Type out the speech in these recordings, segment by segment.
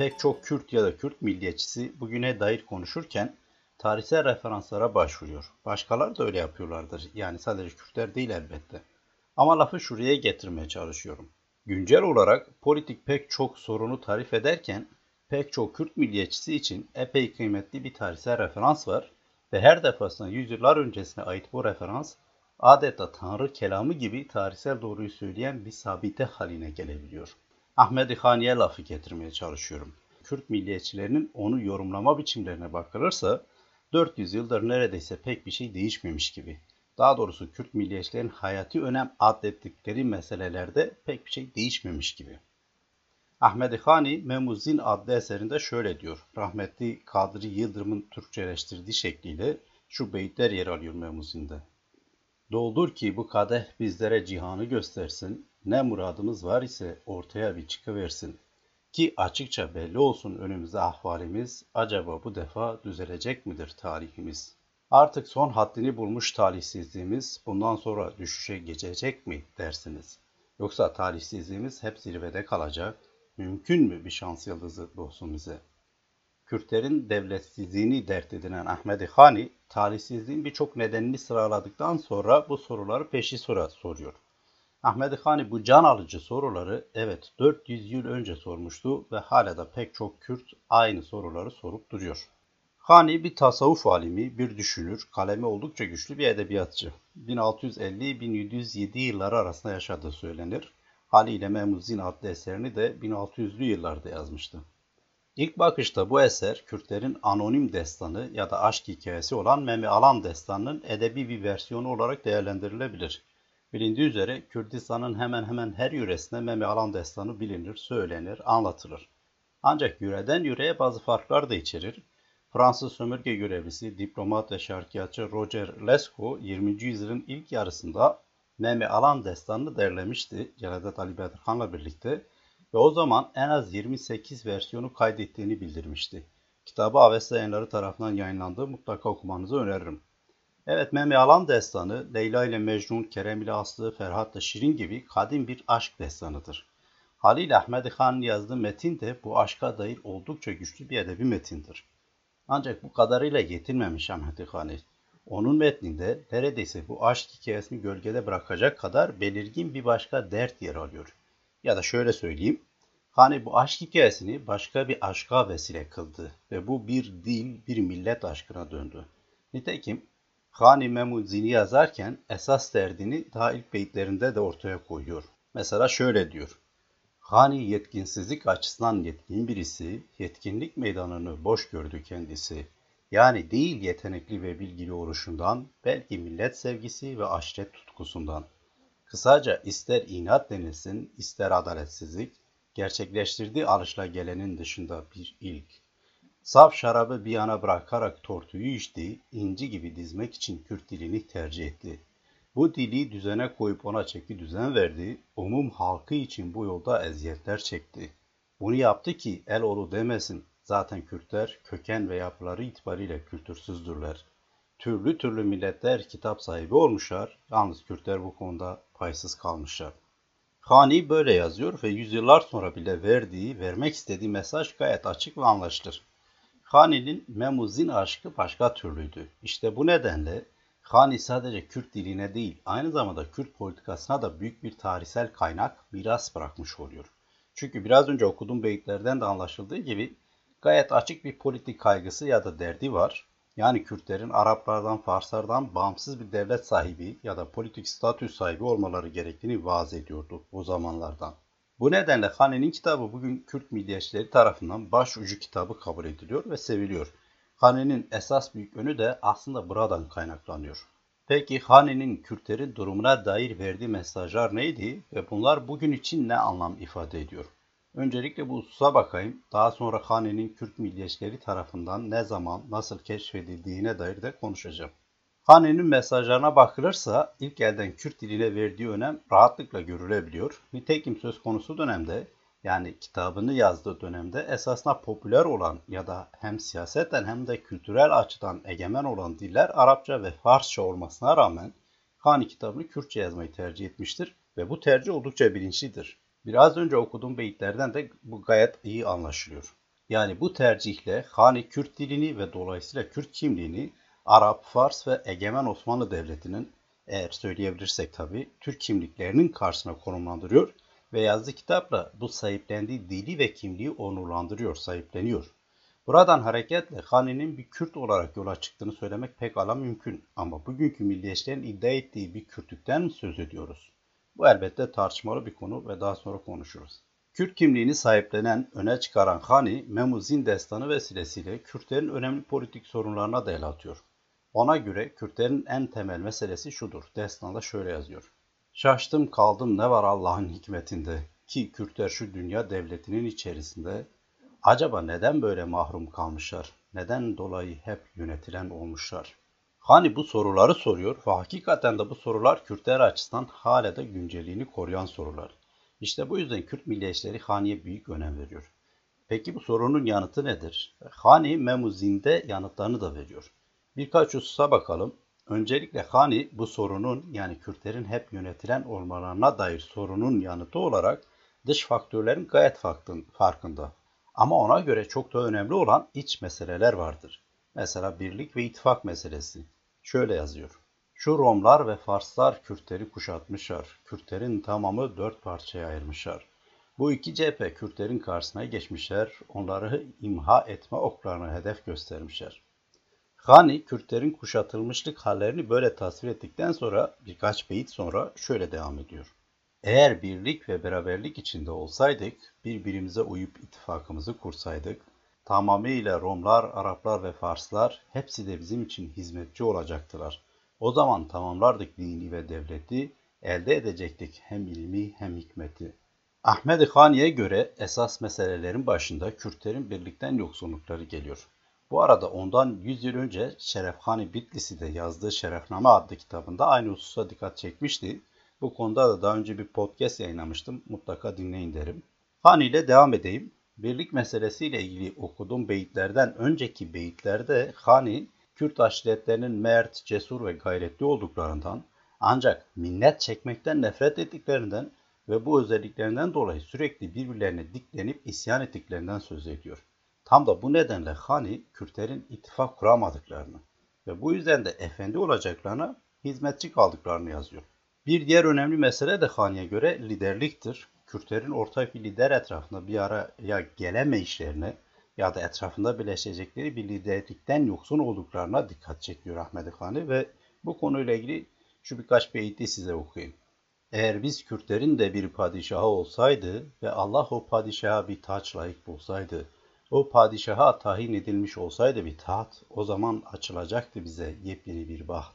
pek çok Kürt ya da Kürt milliyetçisi bugüne dair konuşurken tarihsel referanslara başvuruyor. Başkaları da öyle yapıyorlardır. Yani sadece Kürtler değil elbette. Ama lafı şuraya getirmeye çalışıyorum. Güncel olarak politik pek çok sorunu tarif ederken pek çok Kürt milliyetçisi için epey kıymetli bir tarihsel referans var ve her defasında yüzyıllar öncesine ait bu referans adeta Tanrı kelamı gibi tarihsel doğruyu söyleyen bir sabite haline gelebiliyor. Ahmet Haniye lafı getirmeye çalışıyorum. Kürt milliyetçilerinin onu yorumlama biçimlerine bakılırsa 400 yıldır neredeyse pek bir şey değişmemiş gibi. Daha doğrusu Kürt milliyetçilerin hayati önem adettikleri meselelerde pek bir şey değişmemiş gibi. Ahmet Hani Memuzin adlı eserinde şöyle diyor. Rahmetli Kadri Yıldırım'ın Türkçeleştirdiği şekliyle şu beyitler yer alıyor Memuzin'de. Doldur ki bu kadeh bizlere cihanı göstersin, ne muradımız var ise ortaya bir çıkıversin. Ki açıkça belli olsun önümüzde ahvalimiz, acaba bu defa düzelecek midir tarihimiz? Artık son haddini bulmuş talihsizliğimiz bundan sonra düşüşe geçecek mi dersiniz? Yoksa talihsizliğimiz hep zirvede kalacak, mümkün mü bir şans yıldızı doğsun bize? Kürtlerin devletsizliğini dert edinen Ahmet Hani, talihsizliğin birçok nedenini sıraladıktan sonra bu soruları peşi sıra soruyor. Ahmet Hani bu can alıcı soruları evet 400 yıl önce sormuştu ve hala da pek çok Kürt aynı soruları sorup duruyor. Hani bir tasavvuf alimi, bir düşünür, kalemi oldukça güçlü bir edebiyatçı. 1650-1707 yılları arasında yaşadığı söylenir. Haliyle Memuzin adlı eserini de 1600'lü yıllarda yazmıştı. İlk bakışta bu eser Kürtlerin anonim destanı ya da aşk hikayesi olan Memi Alan destanının edebi bir versiyonu olarak değerlendirilebilir. Bilindiği üzere Kürdistan'ın hemen hemen her yöresinde Memi Alan destanı bilinir, söylenir, anlatılır. Ancak yöreden yöreye bazı farklar da içerir. Fransız sömürge görevlisi, diplomat ve şarkiyatçı Roger Lescaut 20. yüzyılın ilk yarısında Memi Alan destanını derlemişti Celadet Ali Bedirhan'la birlikte ve o zaman en az 28 versiyonu kaydettiğini bildirmişti. Kitabı Avesta yayınları tarafından yayınlandı. Mutlaka okumanızı öneririm. Evet Memi Alan destanı Leyla ile Mecnun, Kerem ile Aslı, Ferhat ile Şirin gibi kadim bir aşk destanıdır. Halil Ahmet Han'ın yazdığı metin de bu aşka dair oldukça güçlü bir edebi metindir. Ancak bu kadarıyla yetinmemiş Ahmet Hani. Onun metninde neredeyse bu aşk hikayesini gölgede bırakacak kadar belirgin bir başka dert yer alıyor. Ya da şöyle söyleyeyim. Hani bu aşk hikayesini başka bir aşka vesile kıldı ve bu bir dil, bir millet aşkına döndü. Nitekim Hani Memuzini yazarken esas derdini daha ilk beyitlerinde de ortaya koyuyor. Mesela şöyle diyor. Hani yetkinsizlik açısından yetkin birisi, yetkinlik meydanını boş gördü kendisi. Yani değil yetenekli ve bilgili oluşundan, belki millet sevgisi ve aşiret tutkusundan. Kısaca ister inat denilsin, ister adaletsizlik, gerçekleştirdiği gelenin dışında bir ilk. Saf şarabı bir yana bırakarak tortuyu içti, inci gibi dizmek için Kürt dilini tercih etti. Bu dili düzene koyup ona çeki düzen verdi, umum halkı için bu yolda eziyetler çekti. Bunu yaptı ki el oğlu demesin, zaten Kürtler köken ve yapıları itibariyle kültürsüzdürler. Türlü türlü milletler kitap sahibi olmuşlar, yalnız Kürtler bu konuda paysız kalmışlar. Hani böyle yazıyor ve yüzyıllar sonra bile verdiği, vermek istediği mesaj gayet açık ve anlaşılır. Hani'nin Memuzin aşkı başka türlüydü. İşte bu nedenle Hani sadece Kürt diline değil, aynı zamanda Kürt politikasına da büyük bir tarihsel kaynak, miras bırakmış oluyor. Çünkü biraz önce okuduğum beyitlerden de anlaşıldığı gibi gayet açık bir politik kaygısı ya da derdi var. Yani Kürtlerin Araplardan, Farslardan bağımsız bir devlet sahibi ya da politik statü sahibi olmaları gerektiğini vaaz ediyordu o zamanlardan. Bu nedenle Hane'nin kitabı bugün Kürt milliyetçileri tarafından başucu kitabı kabul ediliyor ve seviliyor. Hane'nin esas büyük önü de aslında buradan kaynaklanıyor. Peki Hane'nin Kürtlerin durumuna dair verdiği mesajlar neydi ve bunlar bugün için ne anlam ifade ediyor? Öncelikle bu hususa bakayım. Daha sonra Hane'nin Kürt milliyetçileri tarafından ne zaman, nasıl keşfedildiğine dair de konuşacağım. Hane'nin mesajlarına bakılırsa ilk elden Kürt diline verdiği önem rahatlıkla görülebiliyor. Nitekim söz konusu dönemde yani kitabını yazdığı dönemde esasında popüler olan ya da hem siyaseten hem de kültürel açıdan egemen olan diller Arapça ve Farsça olmasına rağmen Hani kitabını Kürtçe yazmayı tercih etmiştir ve bu tercih oldukça bilinçlidir. Biraz önce okuduğum beyitlerden de bu gayet iyi anlaşılıyor. Yani bu tercihle Hani Kürt dilini ve dolayısıyla Kürt kimliğini Arap, Fars ve Egemen Osmanlı Devleti'nin eğer söyleyebilirsek tabii Türk kimliklerinin karşısına konumlandırıyor ve yazdığı kitapla bu sahiplendiği dili ve kimliği onurlandırıyor, sahipleniyor. Buradan hareketle Hani'nin bir Kürt olarak yola çıktığını söylemek pek ala mümkün ama bugünkü milliyetçilerin iddia ettiği bir Kürtlükten mi söz ediyoruz? Bu elbette tartışmalı bir konu ve daha sonra konuşuruz. Kürt kimliğini sahiplenen, öne çıkaran Hani, Memuzin destanı vesilesiyle Kürtlerin önemli politik sorunlarına da el atıyor. Ona göre Kürtlerin en temel meselesi şudur. Destanda şöyle yazıyor. Şaştım kaldım ne var Allah'ın hikmetinde ki Kürtler şu dünya devletinin içerisinde acaba neden böyle mahrum kalmışlar? Neden dolayı hep yönetilen olmuşlar? Hani bu soruları soruyor ve hakikaten de bu sorular Kürtler açısından hala da güncelliğini koruyan sorular. İşte bu yüzden Kürt milliyetçileri Hani'ye büyük önem veriyor. Peki bu sorunun yanıtı nedir? Hani Memuzinde yanıtlarını da veriyor. Birkaç hususa bakalım. Öncelikle Hani bu sorunun yani Kürtlerin hep yönetilen olmalarına dair sorunun yanıtı olarak dış faktörlerin gayet farkında. Ama ona göre çok da önemli olan iç meseleler vardır. Mesela birlik ve ittifak meselesi. Şöyle yazıyor. Şu Romlar ve Farslar Kürtleri kuşatmışlar. Kürtlerin tamamı dört parçaya ayırmışlar. Bu iki cephe Kürtlerin karşısına geçmişler, onları imha etme oklarına hedef göstermişler. Hani Kürtlerin kuşatılmışlık hallerini böyle tasvir ettikten sonra birkaç beyit sonra şöyle devam ediyor. Eğer birlik ve beraberlik içinde olsaydık, birbirimize uyup ittifakımızı kursaydık, tamamıyla Romlar, Araplar ve Farslar hepsi de bizim için hizmetçi olacaktılar. O zaman tamamlardık dini ve devleti, elde edecektik hem ilmi hem hikmeti. Ahmet Hani'ye göre esas meselelerin başında Kürtlerin birlikten yoksunlukları geliyor. Bu arada ondan 100 yıl önce Şerefhani Bitlisi'de yazdığı Şerefname adlı kitabında aynı hususa dikkat çekmişti. Bu konuda da daha önce bir podcast yayınlamıştım. Mutlaka dinleyin derim. Hani ile devam edeyim. Birlik meselesiyle ilgili okuduğum beyitlerden önceki beyitlerde Hani, Kürt aşiretlerinin mert, cesur ve gayretli olduklarından ancak minnet çekmekten nefret ettiklerinden ve bu özelliklerinden dolayı sürekli birbirlerine diklenip isyan ettiklerinden söz ediyor. Tam da bu nedenle Hani, Kürtlerin ittifak kuramadıklarını ve bu yüzden de efendi olacaklarına hizmetçi kaldıklarını yazıyor. Bir diğer önemli mesele de Hani'ye göre liderliktir. Kürtlerin ortak bir lider etrafında bir araya gelemeyişlerine ya da etrafında birleşecekleri bir liderlikten yoksun olduklarına dikkat çekiyor Ahmet Hani ve bu konuyla ilgili şu birkaç beyti size okuyayım. Eğer biz Kürtlerin de bir padişahı olsaydı ve Allah o padişaha bir taç layık bulsaydı, o padişaha tayin edilmiş olsaydı bir taht, o zaman açılacaktı bize yepyeni bir baht.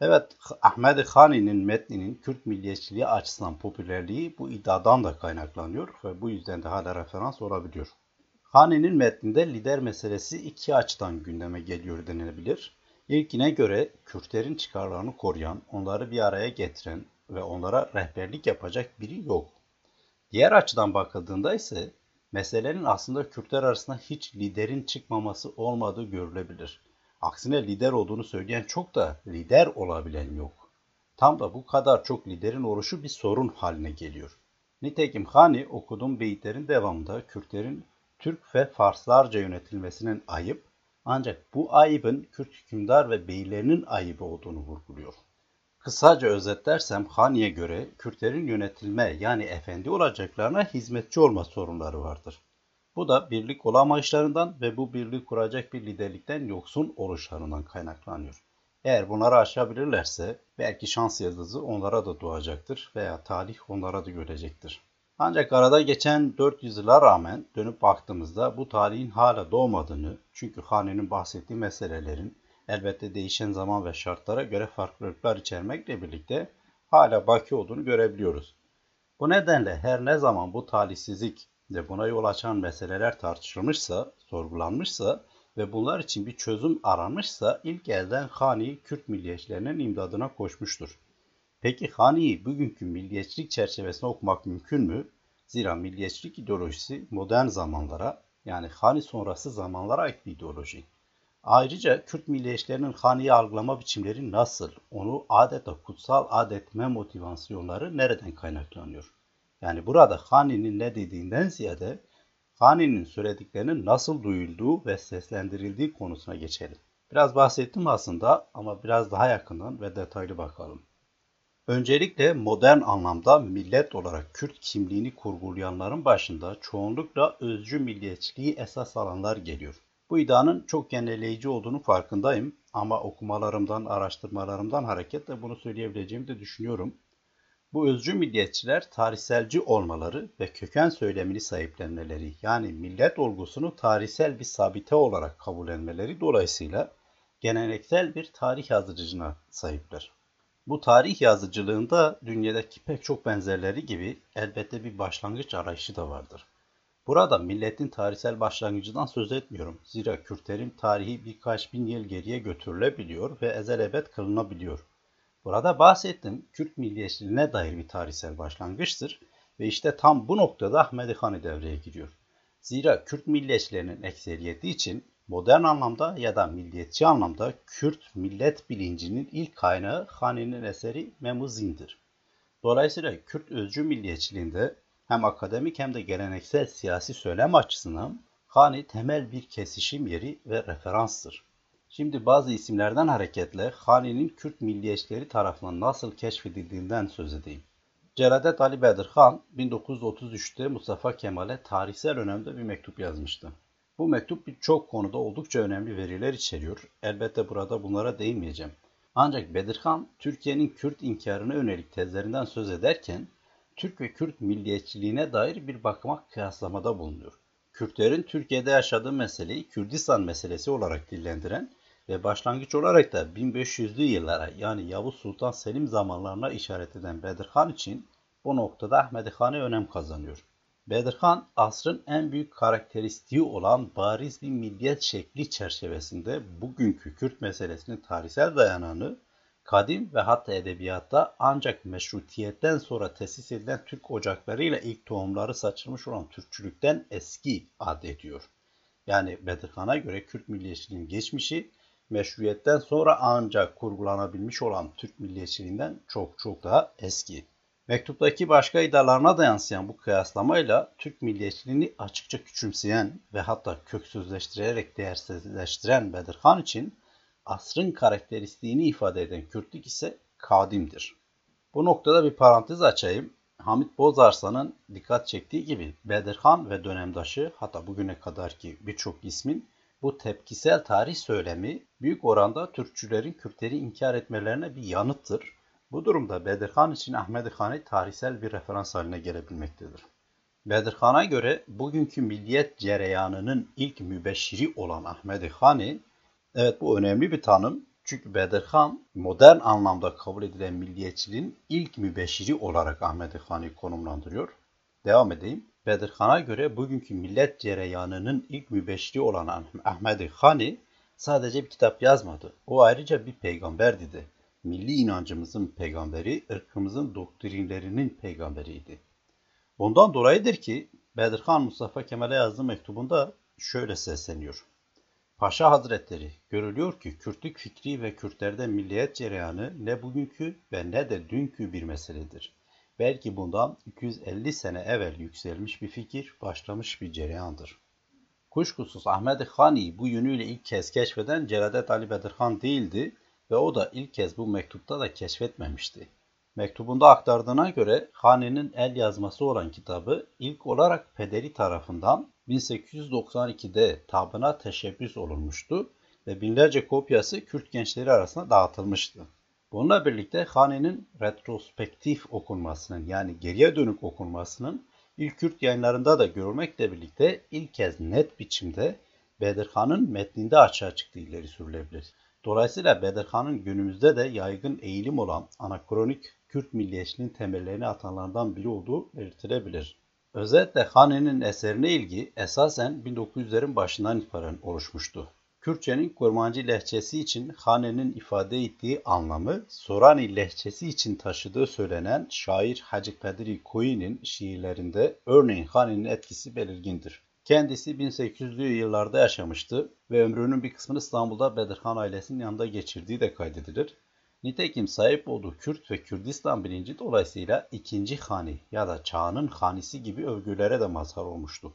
Evet, Ahmet Hani'nin metninin Kürt milliyetçiliği açısından popülerliği bu iddiadan da kaynaklanıyor ve bu yüzden de hala referans olabiliyor. Hani'nin metninde lider meselesi iki açıdan gündeme geliyor denilebilir. İlkine göre Kürtlerin çıkarlarını koruyan, onları bir araya getiren ve onlara rehberlik yapacak biri yok. Diğer açıdan bakıldığında ise meselenin aslında Kürtler arasında hiç liderin çıkmaması olmadığı görülebilir. Aksine lider olduğunu söyleyen çok da lider olabilen yok. Tam da bu kadar çok liderin oluşu bir sorun haline geliyor. Nitekim Hani okuduğum beyitlerin devamında Kürtlerin Türk ve Farslarca yönetilmesinin ayıp ancak bu ayıbın Kürt hükümdar ve beylerinin ayıbı olduğunu vurguluyor. Kısaca özetlersem Hani'ye göre Kürtlerin yönetilme yani efendi olacaklarına hizmetçi olma sorunları vardır. Bu da birlik olamayışlarından ve bu birlik kuracak bir liderlikten yoksun oluşlarından kaynaklanıyor. Eğer bunları aşabilirlerse belki şans yıldızı onlara da doğacaktır veya talih onlara da görecektir. Ancak arada geçen 400 yıla rağmen dönüp baktığımızda bu talihin hala doğmadığını çünkü Hani'nin bahsettiği meselelerin elbette değişen zaman ve şartlara göre farklılıklar içermekle birlikte hala baki olduğunu görebiliyoruz. Bu nedenle her ne zaman bu talihsizlik ve buna yol açan meseleler tartışılmışsa, sorgulanmışsa ve bunlar için bir çözüm aranmışsa ilk elden Hani Kürt milliyetçilerinin imdadına koşmuştur. Peki Hani'yi bugünkü milliyetçilik çerçevesinde okumak mümkün mü? Zira milliyetçilik ideolojisi modern zamanlara yani Hani sonrası zamanlara ait bir ideoloji. Ayrıca Kürt milliyetçilerinin Hani'yi algılama biçimleri nasıl? Onu adeta kutsal adetme motivasyonları nereden kaynaklanıyor? Yani burada Hani'nin ne dediğinden ziyade Hani'nin söylediklerinin nasıl duyulduğu ve seslendirildiği konusuna geçelim. Biraz bahsettim aslında ama biraz daha yakından ve detaylı bakalım. Öncelikle modern anlamda millet olarak Kürt kimliğini kurgulayanların başında çoğunlukla özcü milliyetçiliği esas alanlar geliyor. Bu iddianın çok genelleyici olduğunu farkındayım ama okumalarımdan, araştırmalarımdan hareketle bunu söyleyebileceğimi de düşünüyorum. Bu özcü milliyetçiler tarihselci olmaları ve köken söylemini sahiplenmeleri yani millet olgusunu tarihsel bir sabite olarak kabul etmeleri dolayısıyla geleneksel bir tarih yazıcılığına sahipler. Bu tarih yazıcılığında dünyadaki pek çok benzerleri gibi elbette bir başlangıç arayışı da vardır. Burada milletin tarihsel başlangıcından söz etmiyorum. Zira Kürtlerin tarihi birkaç bin yıl geriye götürülebiliyor ve ezel ebed kılınabiliyor. Burada bahsettiğim Kürt milliyetçiliğine dair bir tarihsel başlangıçtır ve işte tam bu noktada Ahmedi Han'ı devreye giriyor. Zira Kürt milliyetçilerinin ekseriyeti için modern anlamda ya da milliyetçi anlamda Kürt millet bilincinin ilk kaynağı Hani'nin eseri Memuzin'dir. Dolayısıyla Kürt özcü milliyetçiliğinde hem akademik hem de geleneksel siyasi söylem açısından Hani temel bir kesişim yeri ve referanstır. Şimdi bazı isimlerden hareketle Hani'nin Kürt milliyetçileri tarafından nasıl keşfedildiğinden söz edeyim. Celadet Ali Bedirhan 1933'te Mustafa Kemal'e tarihsel önemde bir mektup yazmıştı. Bu mektup birçok konuda oldukça önemli veriler içeriyor. Elbette burada bunlara değinmeyeceğim. Ancak Bedirhan, Türkiye'nin Kürt inkarına yönelik tezlerinden söz ederken, Türk ve Kürt milliyetçiliğine dair bir bakıma kıyaslamada bulunuyor. Kürtlerin Türkiye'de yaşadığı meseleyi Kürdistan meselesi olarak dillendiren ve başlangıç olarak da 1500'lü yıllara yani Yavuz Sultan Selim zamanlarına işaret eden Bedirhan için bu noktada Ahmedi Han'ı önem kazanıyor. Bedirhan asrın en büyük karakteristiği olan bariz bir milliyet şekli çerçevesinde bugünkü Kürt meselesinin tarihsel dayanağını kadim ve hatta edebiyatta ancak meşrutiyetten sonra tesis edilen Türk ocaklarıyla ilk tohumları saçılmış olan Türkçülükten eski adediyor. Yani Bedirhan'a göre Kürt milliyetçiliğinin geçmişi meşruiyetten sonra ancak kurgulanabilmiş olan Türk milliyetçiliğinden çok çok daha eski. Mektuptaki başka iddialarına da yansıyan bu kıyaslamayla Türk milliyetçiliğini açıkça küçümseyen ve hatta köksüzleştirerek değersizleştiren Bedirhan için asrın karakteristiğini ifade eden Kürtlük ise kadimdir. Bu noktada bir parantez açayım. Hamit Bozarslan'ın dikkat çektiği gibi Bedirhan ve dönemdaşı hatta bugüne kadarki birçok ismin bu tepkisel tarih söylemi büyük oranda Türkçülerin Kürtleri inkar etmelerine bir yanıttır bu durumda Bedirhan için Ahmedi Han'ı tarihsel bir referans haline gelebilmektedir. Bedirhan'a göre bugünkü milliyet cereyanının ilk mübeşşiri olan Ahmedi Han'ı, evet bu önemli bir tanım çünkü Bedirhan modern anlamda kabul edilen milliyetçiliğin ilk mübeşşiri olarak Ahmedi Han'ı konumlandırıyor. Devam edeyim. Bedirhan'a göre bugünkü millet cereyanının ilk mübeşşiri olan Ahmedi Han'ı sadece bir kitap yazmadı. O ayrıca bir peygamberdi de milli inancımızın peygamberi, ırkımızın doktrinlerinin peygamberiydi. Bundan dolayıdır ki Bedirhan Mustafa Kemal'e yazdığı mektubunda şöyle sesleniyor. Paşa Hazretleri, görülüyor ki Kürtlük fikri ve Kürtlerde milliyet cereyanı ne bugünkü ve ne de dünkü bir meseledir. Belki bundan 250 sene evvel yükselmiş bir fikir, başlamış bir cereyandır. Kuşkusuz Ahmet Hani bu yönüyle ilk kez keşfeden Celadet Ali Bedirhan değildi, ve o da ilk kez bu mektupta da keşfetmemişti. Mektubunda aktardığına göre Hani'nin el yazması olan kitabı ilk olarak pederi tarafından 1892'de tabına teşebbüs olunmuştu ve binlerce kopyası Kürt gençleri arasında dağıtılmıştı. Bununla birlikte Hani'nin retrospektif okunmasının yani geriye dönük okunmasının ilk Kürt yayınlarında da görülmekle birlikte ilk kez net biçimde Bedirhan'ın metninde açığa çıktığı ileri sürülebilir. Dolayısıyla Bedirhan'ın günümüzde de yaygın eğilim olan anakronik Kürt milliyetçiliğinin temellerini atanlardan biri olduğu belirtilebilir. Özetle Hani'nin eserine ilgi esasen 1900'lerin başından itibaren oluşmuştu. Kürtçenin kurmancı lehçesi için Hane'nin ifade ettiği anlamı Sorani lehçesi için taşıdığı söylenen şair Hacı Kadri Koyi'nin şiirlerinde örneğin Hane'nin etkisi belirgindir. Kendisi 1800'lü yıllarda yaşamıştı ve ömrünün bir kısmını İstanbul'da Bedirhan ailesinin yanında geçirdiği de kaydedilir. Nitekim sahip olduğu Kürt ve Kürdistan bilinci dolayısıyla ikinci hani ya da çağının hanisi gibi övgülere de mazhar olmuştu.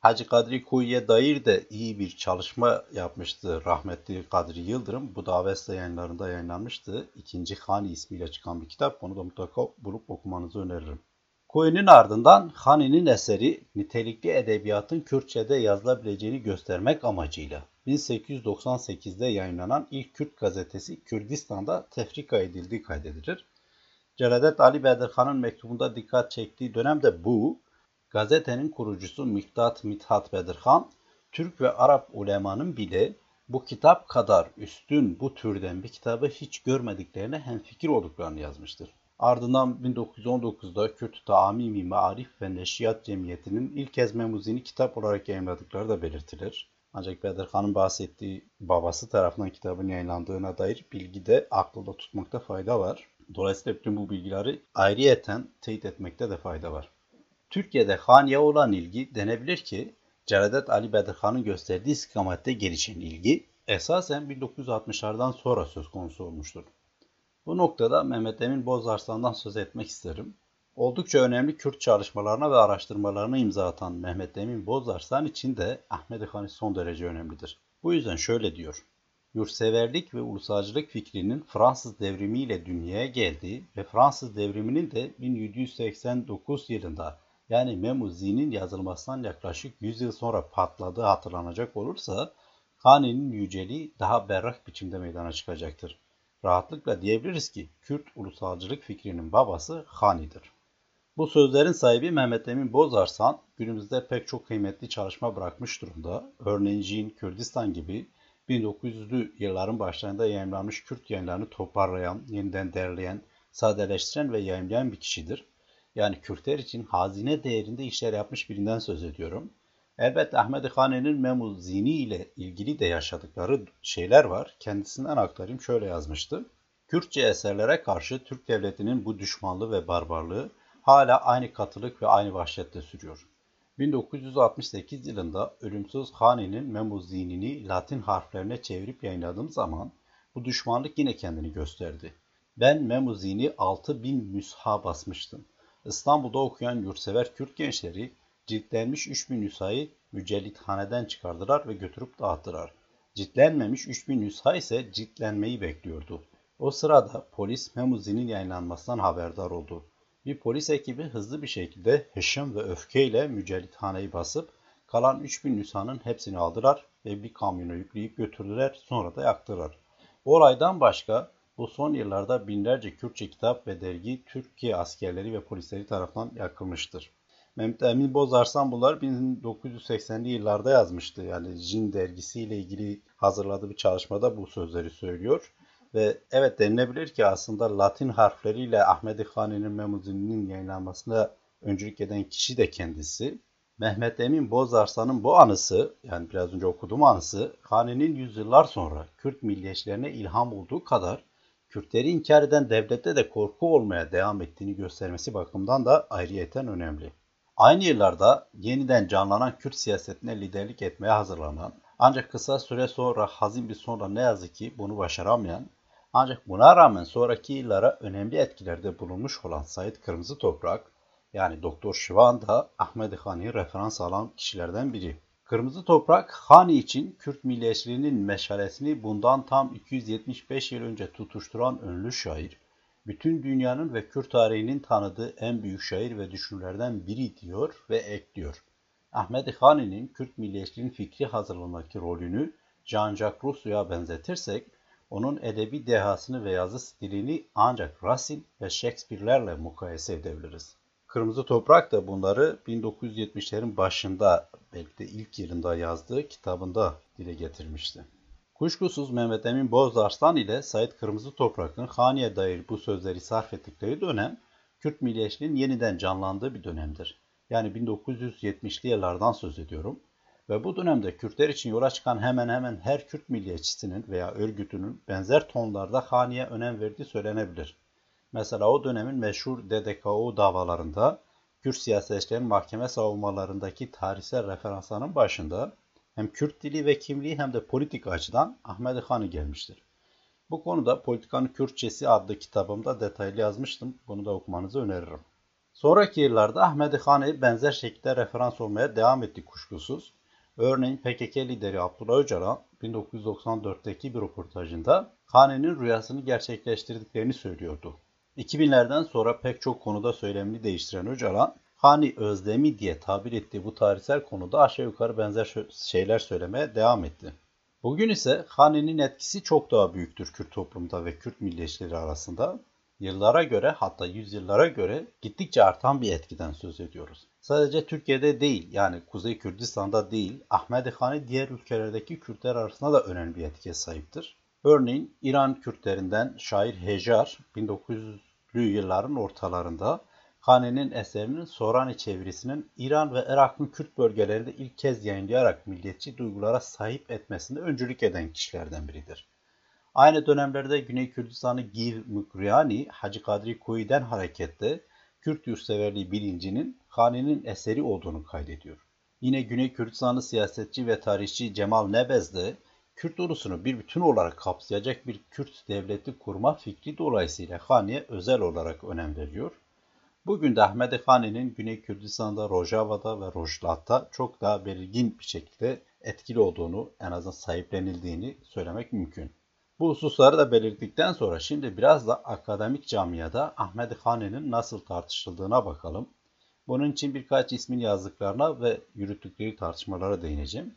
Hacı Kadri Kuyu'ya dair de iyi bir çalışma yapmıştı rahmetli Kadri Yıldırım. Bu da Avesta yayınlarında yayınlanmıştı. İkinci Hani ismiyle çıkan bir kitap. Onu da mutlaka bulup okumanızı öneririm. Kuyu'nun ardından Hani'nin eseri nitelikli edebiyatın Kürtçe'de yazılabileceğini göstermek amacıyla 1898'de yayınlanan ilk Kürt gazetesi Kürdistan'da tefrika edildiği kaydedilir. Celadet Ali Bedirhan'ın mektubunda dikkat çektiği dönemde bu, gazetenin kurucusu Miktat Mithat Bedirhan, Türk ve Arap ulemanın bile bu kitap kadar üstün bu türden bir kitabı hiç görmediklerine hemfikir olduklarını yazmıştır. Ardından 1919'da Kürt Taamimi Maarif ve Neşriyat Cemiyeti'nin ilk kez Memuzini kitap olarak yayınladıkları da belirtilir. Ancak Bedirhan'ın bahsettiği babası tarafından kitabın yayınlandığına dair bilgi de aklında tutmakta fayda var. Dolayısıyla bütün bu bilgileri ayrıyeten teyit etmekte de fayda var. Türkiye'de Haniye olan ilgi denebilir ki Celadet Ali Bedirhan'ın gösterdiği istikamette gelişen ilgi esasen 1960'lardan sonra söz konusu olmuştur. Bu noktada Mehmet Emin Bozarslan'dan söz etmek isterim. Oldukça önemli Kürt çalışmalarına ve araştırmalarına imza atan Mehmet Emin Bozarslan için de Ahmet Hani son derece önemlidir. Bu yüzden şöyle diyor. Yurtseverlik ve ulusalcılık fikrinin Fransız devrimiyle dünyaya geldiği ve Fransız devriminin de 1789 yılında yani Memuzi'nin yazılmasından yaklaşık 100 yıl sonra patladığı hatırlanacak olursa Hani'nin yüceliği daha berrak biçimde meydana çıkacaktır. Rahatlıkla diyebiliriz ki Kürt ulusalcılık fikrinin babası Hani'dir. Bu sözlerin sahibi Mehmet Emin Bozarsan günümüzde pek çok kıymetli çalışma bırakmış durumda. Örneğin Jin Kürdistan gibi 1900'lü yılların başlarında yayınlanmış Kürt yayınlarını toparlayan, yeniden derleyen, sadeleştiren ve yayınlayan bir kişidir. Yani Kürtler için hazine değerinde işler yapmış birinden söz ediyorum. Elbette Ahmet Hane'nin Memul Zini ile ilgili de yaşadıkları şeyler var. Kendisinden aktarayım şöyle yazmıştı. Kürtçe eserlere karşı Türk devletinin bu düşmanlığı ve barbarlığı hala aynı katılık ve aynı vahşette sürüyor. 1968 yılında ölümsüz Hani'nin Memuzinini Latin harflerine çevirip yayınladığım zaman bu düşmanlık yine kendini gösterdi. Ben Memuzini 6000 müsha basmıştım. İstanbul'da okuyan yurtsever Kürt gençleri ciltlenmiş 3000 nüshayı mücellithaneden çıkardılar ve götürüp dağıttılar. Ciltlenmemiş 3000 nüsha ise ciltlenmeyi bekliyordu. O sırada polis Memuzi'nin yayınlanmasından haberdar oldu. Bir polis ekibi hızlı bir şekilde hışım ve öfkeyle mücellithaneyi basıp kalan 3000 nüshanın hepsini aldılar ve bir kamyona yükleyip götürdüler sonra da yaktılar. Bu olaydan başka bu son yıllarda binlerce Kürtçe kitap ve dergi Türkiye askerleri ve polisleri tarafından yakılmıştır. Mehmet Emin Bozarsan bunlar 1980'li yıllarda yazmıştı. Yani Jin dergisiyle ilgili hazırladığı bir çalışmada bu sözleri söylüyor. Ve evet denilebilir ki aslında Latin harfleriyle Ahmet Hani'nin Memuzin'in yayınlanmasına öncülük eden kişi de kendisi. Mehmet Emin Bozarslan'ın bu anısı, yani biraz önce okuduğum anısı, Hani'nin yüzyıllar sonra Kürt milliyetçilerine ilham olduğu kadar Kürtleri inkar eden devlette de korku olmaya devam ettiğini göstermesi bakımından da ayrıyeten önemli. Aynı yıllarda yeniden canlanan Kürt siyasetine liderlik etmeye hazırlanan, ancak kısa süre sonra hazin bir sonra ne yazık ki bunu başaramayan, ancak buna rağmen sonraki yıllara önemli etkilerde bulunmuş olan Said Kırmızı Toprak, yani Doktor Şivan da Ahmet Hani'yi referans alan kişilerden biri. Kırmızı Toprak, Hani için Kürt milliyetçiliğinin meşalesini bundan tam 275 yıl önce tutuşturan ünlü şair, bütün dünyanın ve Kürt tarihinin tanıdığı en büyük şair ve düşünürlerden biri diyor ve ekliyor. Ahmet Hani'nin Kürt milliyetçiliğinin fikri hazırlamadaki rolünü Jean-Jacques Rousseau'ya benzetirsek, onun edebi dehasını ve yazı stilini ancak Racine ve Shakespeare'lerle mukayese edebiliriz. Kırmızı Toprak da bunları 1970'lerin başında belki de ilk yılında yazdığı kitabında dile getirmişti. Kuşkusuz Mehmet Emin Bozarslan ile Said Kırmızı Toprak'ın Hani'ye dair bu sözleri sarf ettikleri dönem Kürt milliyetçiliğinin yeniden canlandığı bir dönemdir. Yani 1970'li yıllardan söz ediyorum. Ve bu dönemde Kürtler için yola çıkan hemen hemen her Kürt milliyetçisinin veya örgütünün benzer tonlarda Hani'ye önem verdiği söylenebilir. Mesela o dönemin meşhur DDKO davalarında Kürt siyasetçilerin mahkeme savunmalarındaki tarihsel referansların başında hem Kürt dili ve kimliği hem de politik açıdan Ahmet Han'ı gelmiştir. Bu konuda Politikanın Kürtçesi adlı kitabımda detaylı yazmıştım. Bunu da okumanızı öneririm. Sonraki yıllarda Ahmedi Hani benzer şekilde referans olmaya devam etti kuşkusuz. Örneğin PKK lideri Abdullah Öcalan 1994'teki bir röportajında Hane'nin rüyasını gerçekleştirdiklerini söylüyordu. 2000'lerden sonra pek çok konuda söylemini değiştiren Öcalan, Hani özlemi diye tabir ettiği bu tarihsel konuda aşağı yukarı benzer şeyler söylemeye devam etti. Bugün ise Hani'nin etkisi çok daha büyüktür Kürt toplumda ve Kürt milliyetçileri arasında. Yıllara göre hatta yüzyıllara göre gittikçe artan bir etkiden söz ediyoruz. Sadece Türkiye'de değil yani Kuzey Kürdistan'da değil Ahmedi Hani diğer ülkelerdeki Kürtler arasında da önemli bir etkiye sahiptir. Örneğin İran Kürtlerinden şair Hejar 1900'lü yılların ortalarında Hane'nin eserinin Sorani çevirisinin İran ve Irak'ın Kürt bölgelerinde ilk kez yayınlayarak milliyetçi duygulara sahip etmesinde öncülük eden kişilerden biridir. Aynı dönemlerde Güney Kürdistan'ı Gir Mükriyani, Hacı Kadri Kuyi'den hareketle Kürt yurtseverliği bilincinin Hane'nin eseri olduğunu kaydediyor. Yine Güney Kürdistanlı siyasetçi ve tarihçi Cemal Nebez Kürt ulusunu bir bütün olarak kapsayacak bir Kürt devleti kurma fikri dolayısıyla Hane'ye özel olarak önem veriyor. Bugün de Ahmet Hane'nin Güney Kürdistan'da, Rojava'da ve Rojlat'ta çok daha belirgin bir şekilde etkili olduğunu, en azından sahiplenildiğini söylemek mümkün. Bu hususları da belirttikten sonra şimdi biraz da akademik camiada Ahmet Hane'nin nasıl tartışıldığına bakalım. Bunun için birkaç ismin yazdıklarına ve yürüttükleri tartışmalara değineceğim.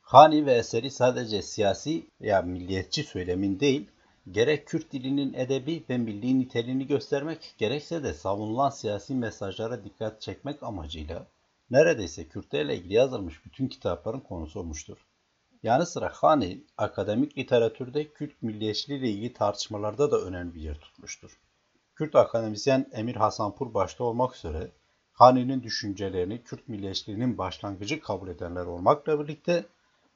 Hani ve eseri sadece siyasi veya milliyetçi söylemin değil, gerek Kürt dilinin edebi ve milli niteliğini göstermek, gerekse de savunulan siyasi mesajlara dikkat çekmek amacıyla neredeyse Kürtlerle ilgili yazılmış bütün kitapların konusu olmuştur. Yani sıra Hani, akademik literatürde Kürt milliyetçiliği ile ilgili tartışmalarda da önemli bir yer tutmuştur. Kürt akademisyen Emir Hasanpur başta olmak üzere Hani'nin düşüncelerini Kürt milliyetçiliğinin başlangıcı kabul edenler olmakla birlikte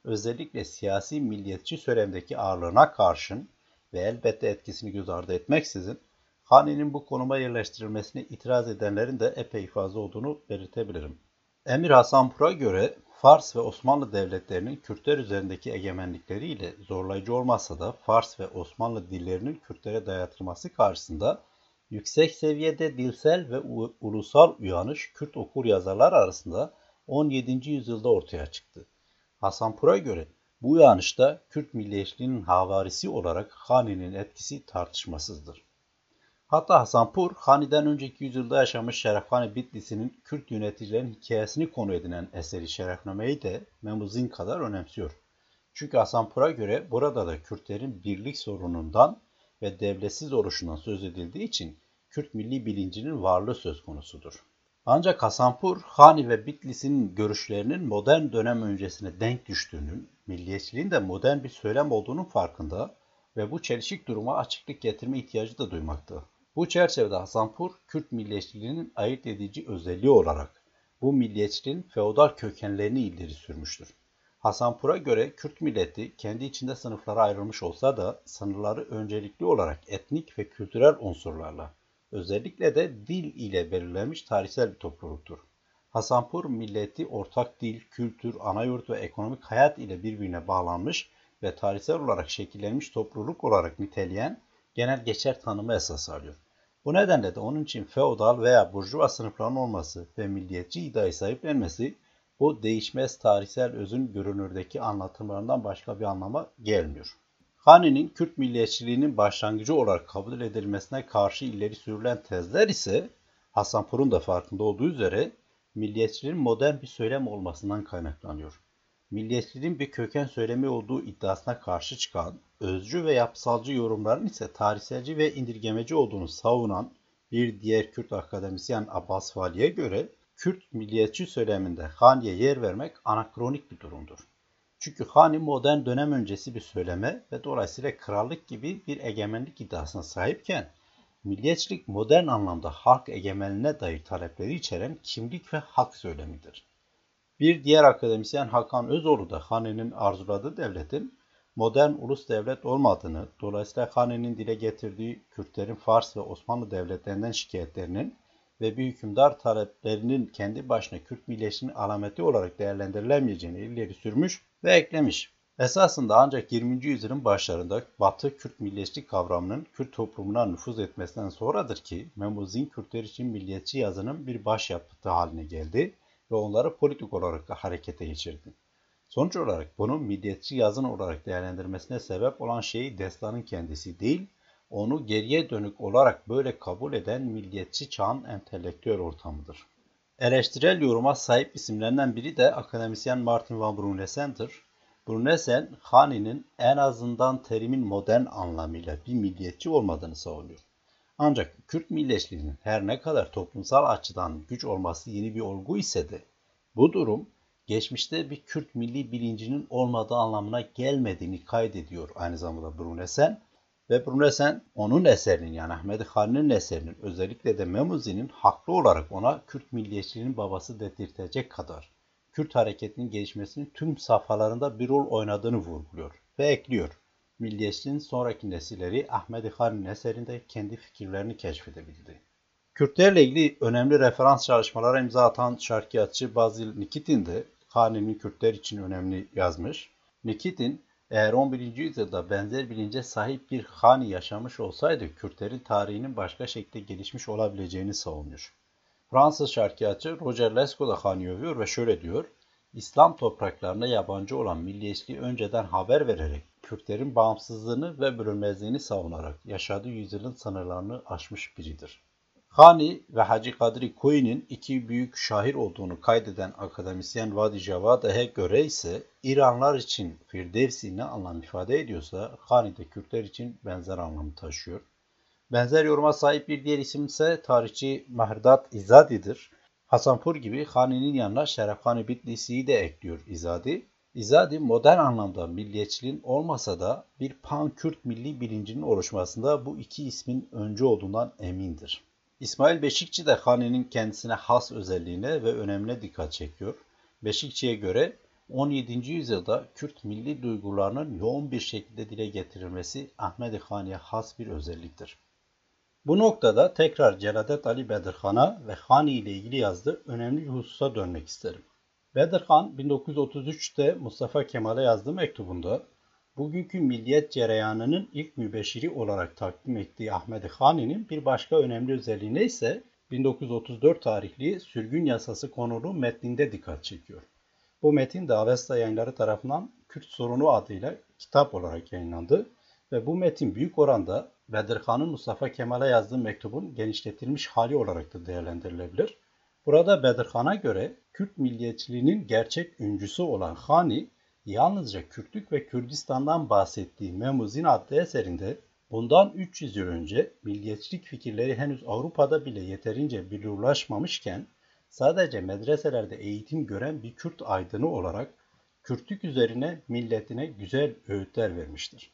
özellikle siyasi milliyetçi söylemdeki ağırlığına karşın ve elbette etkisini göz ardı etmeksizin Hani'nin bu konuma yerleştirilmesine itiraz edenlerin de epey fazla olduğunu belirtebilirim. Emir Hasanpur'a göre Fars ve Osmanlı devletlerinin Kürtler üzerindeki egemenlikleriyle zorlayıcı olmasa da Fars ve Osmanlı dillerinin Kürtlere dayatılması karşısında yüksek seviyede dilsel ve ulusal uyanış Kürt okur yazarlar arasında 17. yüzyılda ortaya çıktı. Hasanpur'a göre bu uyanışta Kürt milliyetçiliğinin havarisi olarak Hani'nin etkisi tartışmasızdır. Hatta Hasanpur, Hani'den önceki yüzyılda yaşamış Şerefhane Bitlisi'nin Kürt yöneticilerin hikayesini konu edinen eseri Şerefname'yi de Memuzin kadar önemsiyor. Çünkü Hasanpur'a göre burada da Kürtlerin birlik sorunundan ve devletsiz oluşundan söz edildiği için Kürt milli bilincinin varlığı söz konusudur. Ancak Hasanpur, Hani ve Bitlis'in görüşlerinin modern dönem öncesine denk düştüğünün, milliyetçiliğin de modern bir söylem olduğunun farkında ve bu çelişik duruma açıklık getirme ihtiyacı da duymakta. Bu çerçevede Hasanpur, Kürt milliyetçiliğinin ayırt edici özelliği olarak bu milliyetçiliğin feodal kökenlerini ileri sürmüştür. Hasanpur'a göre Kürt milleti kendi içinde sınıflara ayrılmış olsa da sınırları öncelikli olarak etnik ve kültürel unsurlarla, özellikle de dil ile belirlenmiş tarihsel bir topluluktur. Hasanpur milleti ortak dil, kültür, anayurt ve ekonomik hayat ile birbirine bağlanmış ve tarihsel olarak şekillenmiş topluluk olarak niteleyen genel geçer tanımı esas alıyor. Bu nedenle de onun için feodal veya burjuva sınıfların olması ve milliyetçi iddiayı sahiplenmesi bu değişmez tarihsel özün görünürdeki anlatımlarından başka bir anlama gelmiyor. Hani'nin Kürt milliyetçiliğinin başlangıcı olarak kabul edilmesine karşı ileri sürülen tezler ise Hasanpur'un da farkında olduğu üzere milliyetçiliğin modern bir söylem olmasından kaynaklanıyor. Milliyetçiliğin bir köken söylemi olduğu iddiasına karşı çıkan, özcü ve yapısalcı yorumların ise tarihselci ve indirgemeci olduğunu savunan bir diğer Kürt akademisyen Abbas Vali'ye göre Kürt milliyetçi söyleminde Hani'ye yer vermek anakronik bir durumdur. Çünkü Hani modern dönem öncesi bir söyleme ve dolayısıyla krallık gibi bir egemenlik iddiasına sahipken milliyetçilik modern anlamda halk egemenliğine dair talepleri içeren kimlik ve hak söylemidir. Bir diğer akademisyen Hakan Özoğlu da Hani'nin arzuladığı devletin modern ulus devlet olmadığını, dolayısıyla Hani'nin dile getirdiği Kürtlerin Fars ve Osmanlı devletlerinden şikayetlerinin ve bir hükümdar taleplerinin kendi başına Kürt milliyetçiliğinin alameti olarak değerlendirilemeyeceğini ileri sürmüş ve eklemiş. Esasında ancak 20. yüzyılın başlarında Batı Kürt milliyetçilik kavramının Kürt toplumuna nüfuz etmesinden sonradır ki Memuzin Kürtler için milliyetçi yazının bir başyapıtı haline geldi ve onları politik olarak da harekete geçirdi. Sonuç olarak bunun milliyetçi yazın olarak değerlendirmesine sebep olan şey destanın kendisi değil, onu geriye dönük olarak böyle kabul eden milliyetçi çağın entelektüel ortamıdır. Eleştirel yoruma sahip isimlerinden biri de akademisyen Martin van Brunesen'dir. Brunesen, Hani'nin en azından terimin modern anlamıyla bir milliyetçi olmadığını savunuyor. Ancak Kürt milliyetçiliğinin her ne kadar toplumsal açıdan güç olması yeni bir olgu ise de bu durum geçmişte bir Kürt milli bilincinin olmadığı anlamına gelmediğini kaydediyor aynı zamanda Brunesen. Ve Brunesen onun eserinin yani Ahmet Hani'nin eserinin özellikle de Memuzi'nin haklı olarak ona Kürt milliyetçiliğinin babası dedirtecek kadar Kürt hareketinin gelişmesinin tüm safhalarında bir rol oynadığını vurguluyor ve ekliyor. Milliyetçiliğin sonraki nesilleri Ahmet Hani'nin eserinde kendi fikirlerini keşfedebildi. Kürtlerle ilgili önemli referans çalışmalara imza atan şarkiyatçı Bazil Nikitin de Hani'nin Kürtler için önemli yazmış. Nikitin eğer 11. yüzyılda benzer bilince sahip bir Hani yaşamış olsaydı Kürtlerin tarihinin başka şekilde gelişmiş olabileceğini savunuyor. Fransız şarkiyatçı Roger Lescaut da Hani övüyor ve şöyle diyor. İslam topraklarına yabancı olan milliyetçiliği önceden haber vererek Kürtlerin bağımsızlığını ve bölünmezliğini savunarak yaşadığı yüzyılın sınırlarını aşmış biridir. Hani ve Hacı Kadri Koyun'un iki büyük şair olduğunu kaydeden akademisyen Vadi Javada'ya göre ise İranlar için Firdevsi ne anlam ifade ediyorsa Hani de Kürtler için benzer anlamı taşıyor. Benzer yoruma sahip bir diğer isim ise tarihçi Mahirdat İzadi'dir. Hasanpur gibi Hani'nin yanına Şerefhani Bitlisi'yi de ekliyor İzadi. İzadi modern anlamda milliyetçiliğin olmasa da bir pan-Kürt milli bilincinin oluşmasında bu iki ismin önce olduğundan emindir. İsmail Beşikçi de Hani'nin kendisine has özelliğine ve önemine dikkat çekiyor. Beşikçi'ye göre 17. yüzyılda Kürt milli duygularının yoğun bir şekilde dile getirilmesi Ahmet Hani'ye has bir özelliktir. Bu noktada tekrar Celadet Ali Bedirhan'a ve Hani ile ilgili yazdığı önemli bir hususa dönmek isterim. Bedirhan 1933'te Mustafa Kemal'e yazdığı mektubunda bugünkü milliyet cereyanının ilk mübeşiri olarak takdim ettiği Ahmet Hani'nin bir başka önemli özelliğine ise 1934 tarihli sürgün yasası konulu metninde dikkat çekiyor. Bu metin de Avesta yayınları tarafından Kürt sorunu adıyla kitap olarak yayınlandı ve bu metin büyük oranda Bedirhan'ın Mustafa Kemal'e yazdığı mektubun genişletilmiş hali olarak da değerlendirilebilir. Burada Bedirhan'a göre Kürt milliyetçiliğinin gerçek öncüsü olan Hani, yalnızca Kürtlük ve Kürdistan'dan bahsettiği Memuzin adlı eserinde bundan 300 yıl önce milliyetçilik fikirleri henüz Avrupa'da bile yeterince bilirlaşmamışken sadece medreselerde eğitim gören bir Kürt aydını olarak Kürtlük üzerine milletine güzel öğütler vermiştir.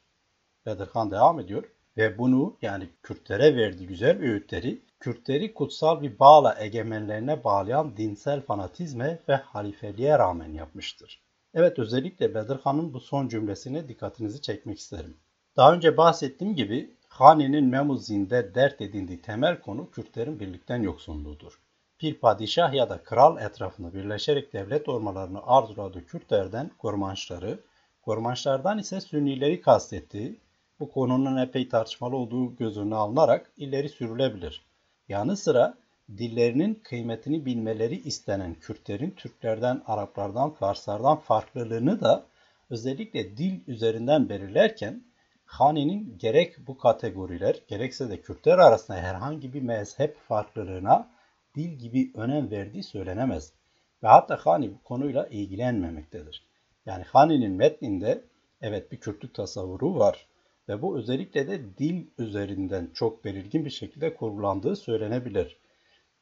Bedirhan devam ediyor ve bunu yani Kürtlere verdiği güzel öğütleri Kürtleri kutsal bir bağla egemenlerine bağlayan dinsel fanatizme ve halifeliğe rağmen yapmıştır. Evet özellikle Bedirhan'ın bu son cümlesine dikkatinizi çekmek isterim. Daha önce bahsettiğim gibi Hani'nin Memuzzin'de dert edindiği temel konu Kürtlerin birlikten yoksunluğudur. Bir padişah ya da kral etrafında birleşerek devlet ormalarını arzuladığı Kürtlerden Kormanşları, Kormanşlardan ise Sünnileri kastettiği bu konunun epey tartışmalı olduğu göz önüne alınarak ileri sürülebilir. Yanı sıra dillerinin kıymetini bilmeleri istenen Kürtlerin Türklerden, Araplardan, Farslardan farklılığını da özellikle dil üzerinden belirlerken Hani'nin gerek bu kategoriler gerekse de Kürtler arasında herhangi bir mezhep farklılığına dil gibi önem verdiği söylenemez. Ve hatta Hani bu konuyla ilgilenmemektedir. Yani Hani'nin metninde evet bir Kürtlük tasavvuru var. Ve bu özellikle de dil üzerinden çok belirgin bir şekilde kurgulandığı söylenebilir.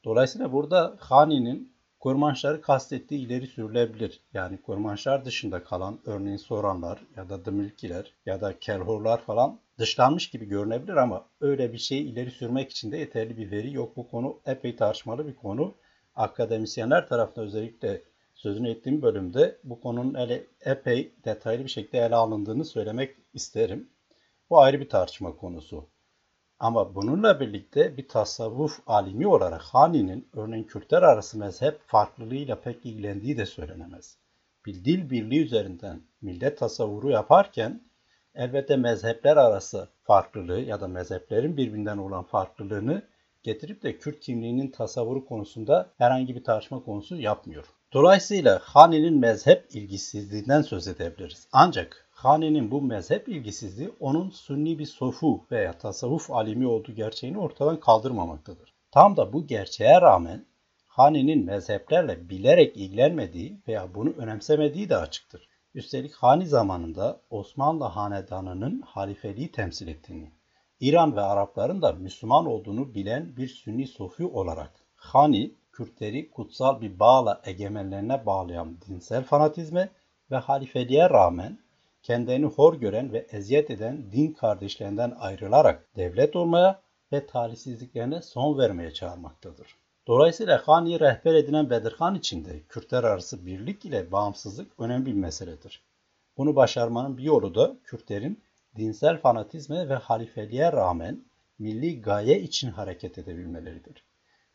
Dolayısıyla burada Hani'nin Kurmanşları kastettiği ileri sürülebilir. Yani kurmanşlar dışında kalan örneğin Soranlar ya da Dımilkiler ya da Kelhorlar falan dışlanmış gibi görünebilir ama öyle bir şeyi ileri sürmek için de yeterli bir veri yok. Bu konu epey tartışmalı bir konu. Akademisyenler tarafından özellikle sözünü ettiğim bölümde bu konunun ele, epey detaylı bir şekilde ele alındığını söylemek isterim. Bu ayrı bir tartışma konusu. Ama bununla birlikte bir tasavvuf alimi olarak Hani'nin örneğin Kürtler arası mezhep farklılığıyla pek ilgilendiği de söylenemez. bir dil birliği üzerinden millet tasavvuru yaparken elbette mezhepler arası farklılığı ya da mezheplerin birbirinden olan farklılığını getirip de Kürt kimliğinin tasavvuru konusunda herhangi bir tartışma konusu yapmıyor. Dolayısıyla Hani'nin mezhep ilgisizliğinden söz edebiliriz. Ancak Hani'nin bu mezhep ilgisizliği onun sünni bir sofu veya tasavvuf alimi olduğu gerçeğini ortadan kaldırmamaktadır. Tam da bu gerçeğe rağmen Hani'nin mezheplerle bilerek ilgilenmediği veya bunu önemsemediği de açıktır. Üstelik Hani zamanında Osmanlı Hanedanı'nın halifeliği temsil ettiğini, İran ve Arapların da Müslüman olduğunu bilen bir Sünni sofi olarak Hani, Kürtleri kutsal bir bağla egemenlerine bağlayan dinsel fanatizme ve halifeliğe rağmen kendini hor gören ve eziyet eden din kardeşlerinden ayrılarak devlet olmaya ve talihsizliklerine son vermeye çağırmaktadır. Dolayısıyla Hani'yi rehber edinen Bedirhan için de Kürtler arası birlik ile bağımsızlık önemli bir meseledir. Bunu başarmanın bir yolu da Kürtlerin dinsel fanatizme ve halifeliğe rağmen milli gaye için hareket edebilmeleridir.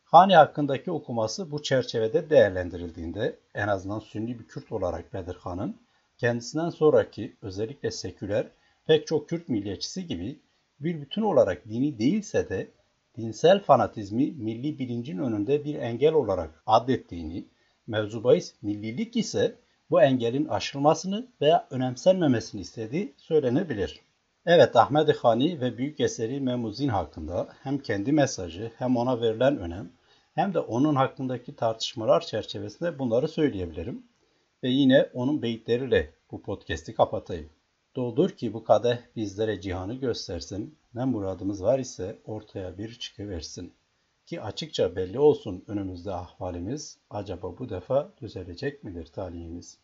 Hani hakkındaki okuması bu çerçevede değerlendirildiğinde en azından Sünni bir Kürt olarak Bedirhan'ın kendisinden sonraki özellikle seküler pek çok Kürt milliyetçisi gibi bir bütün olarak dini değilse de dinsel fanatizmi milli bilincin önünde bir engel olarak adettiğini, mevzu bahis millilik ise bu engelin aşılmasını veya önemsenmemesini istediği söylenebilir. Evet Ahmet Hani ve büyük eseri Memuzin hakkında hem kendi mesajı hem ona verilen önem hem de onun hakkındaki tartışmalar çerçevesinde bunları söyleyebilirim. Ve yine onun beyitleriyle bu podcast'i kapatayım. Doğdur ki bu kadeh bizlere cihanı göstersin, ne muradımız var ise ortaya bir çıkıversin. Ki açıkça belli olsun önümüzde ahvalimiz, acaba bu defa düzelecek midir talihimiz?